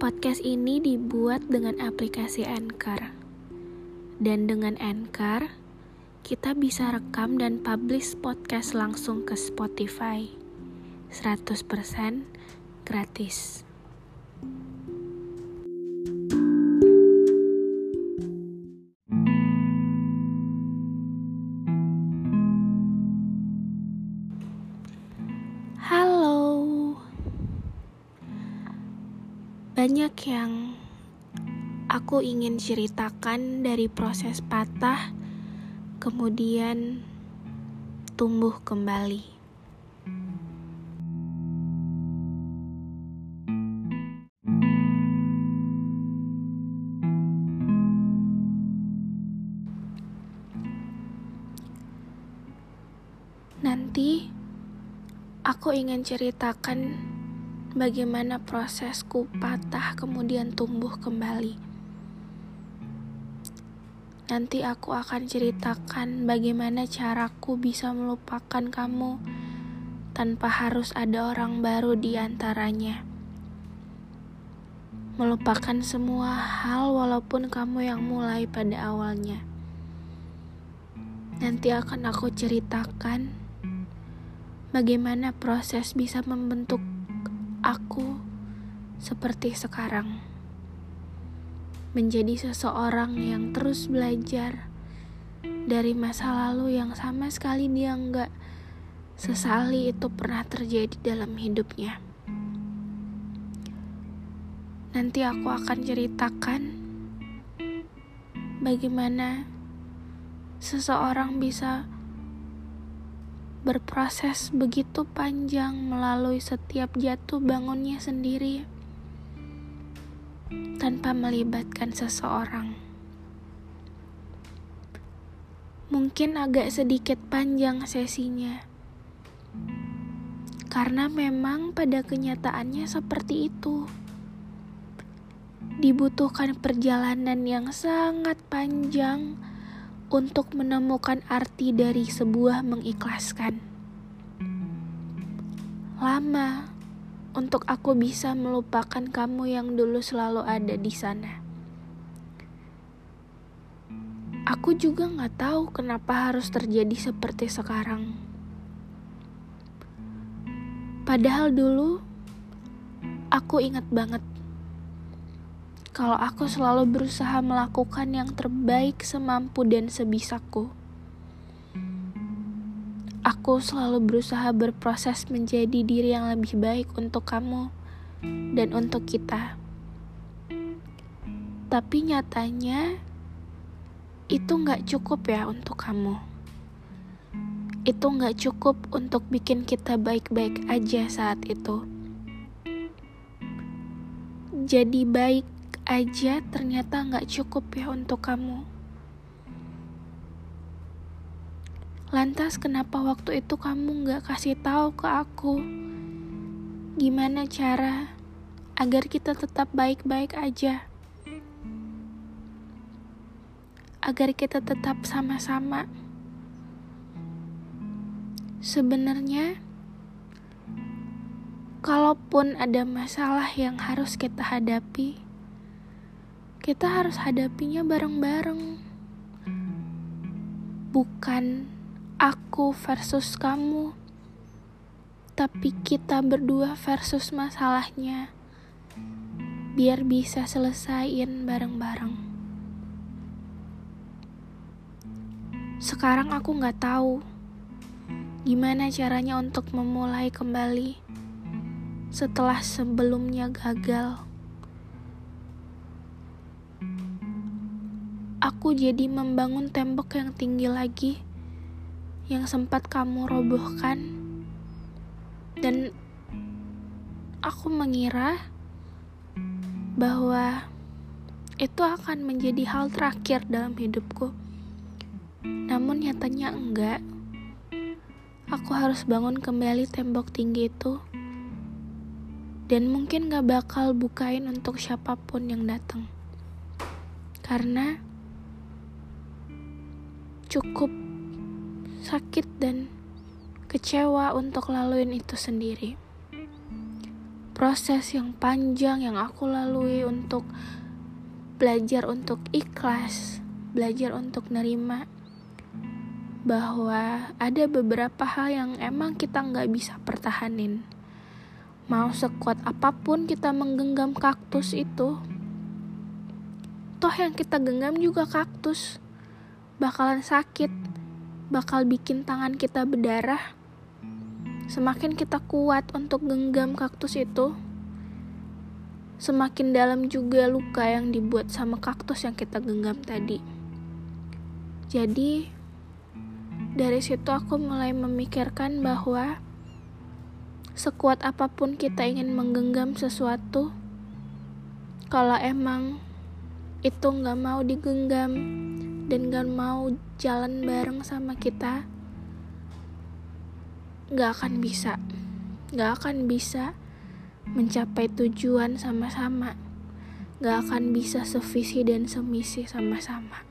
Podcast ini dibuat dengan aplikasi Anchor. Dan dengan Anchor, kita bisa rekam dan publish podcast langsung ke Spotify. 100% gratis. Banyak yang aku ingin ceritakan dari proses patah, kemudian tumbuh kembali. Nanti aku ingin ceritakan bagaimana prosesku patah kemudian tumbuh kembali. Nanti aku akan ceritakan bagaimana caraku bisa melupakan kamu tanpa harus ada orang baru di antaranya. Melupakan semua hal walaupun kamu yang mulai pada awalnya. Nanti akan aku ceritakan bagaimana proses bisa membentuk aku seperti sekarang. Menjadi seseorang yang terus belajar dari masa lalu yang sama sekali dia nggak sesali itu pernah terjadi dalam hidupnya. Nanti aku akan ceritakan bagaimana seseorang bisa berproses begitu panjang melalui setiap jatuh bangunnya sendiri tanpa melibatkan seseorang. Mungkin agak sedikit panjang sesinya, karena memang pada kenyataannya seperti itu. Dibutuhkan perjalanan yang sangat panjang untuk menemukan arti dari sebuah mengikhlaskan. Lama untuk aku bisa melupakan kamu yang dulu selalu ada di sana. Aku juga gak tahu kenapa harus terjadi seperti sekarang. Padahal dulu aku ingat banget kalau aku selalu berusaha melakukan yang terbaik semampu dan sebisaku. Aku selalu berusaha berproses menjadi diri yang lebih baik untuk kamu dan untuk kita. Tapi nyatanya itu nggak cukup ya untuk kamu. Itu nggak cukup untuk bikin kita baik-baik aja saat itu. Jadi baik aja ternyata nggak cukup ya untuk kamu. Lantas kenapa waktu itu kamu nggak kasih tahu ke aku gimana cara agar kita tetap baik-baik aja? Agar kita tetap sama-sama. Sebenarnya, kalaupun ada masalah yang harus kita hadapi, kita harus hadapinya bareng-bareng. Bukan aku versus kamu, tapi kita berdua versus masalahnya. Biar bisa selesaiin bareng-bareng. Sekarang aku nggak tahu gimana caranya untuk memulai kembali setelah sebelumnya gagal. Aku jadi membangun tembok yang tinggi lagi yang sempat kamu robohkan. Dan aku mengira bahwa itu akan menjadi hal terakhir dalam hidupku. Namun nyatanya enggak. Aku harus bangun kembali tembok tinggi itu. Dan mungkin gak bakal bukain untuk siapa pun yang datang. Karena cukup sakit dan kecewa untuk laluin itu sendiri. proses yang panjang yang aku lalui untuk belajar untuk ikhlas, belajar untuk nerima bahwa ada beberapa hal yang emang kita nggak bisa pertahanin. Mau sekuat apa pun kita menggenggam kaktus itu, toh yang kita genggam juga kaktus, bakalan sakit, bakal bikin tangan kita berdarah. Semakin kita kuat untuk genggam kaktus itu, semakin dalam juga luka yang dibuat sama kaktus yang kita genggam tadi. Jadi, dari situ aku mulai memikirkan bahwa sekuat apa pun kita ingin menggenggam sesuatu, kalau emang itu nggak mau digenggam dan nggak mau jalan bareng sama kita, nggak akan bisa, nggak akan bisa mencapai tujuan sama-sama, nggak akan bisa sevisi dan semisi sama-sama.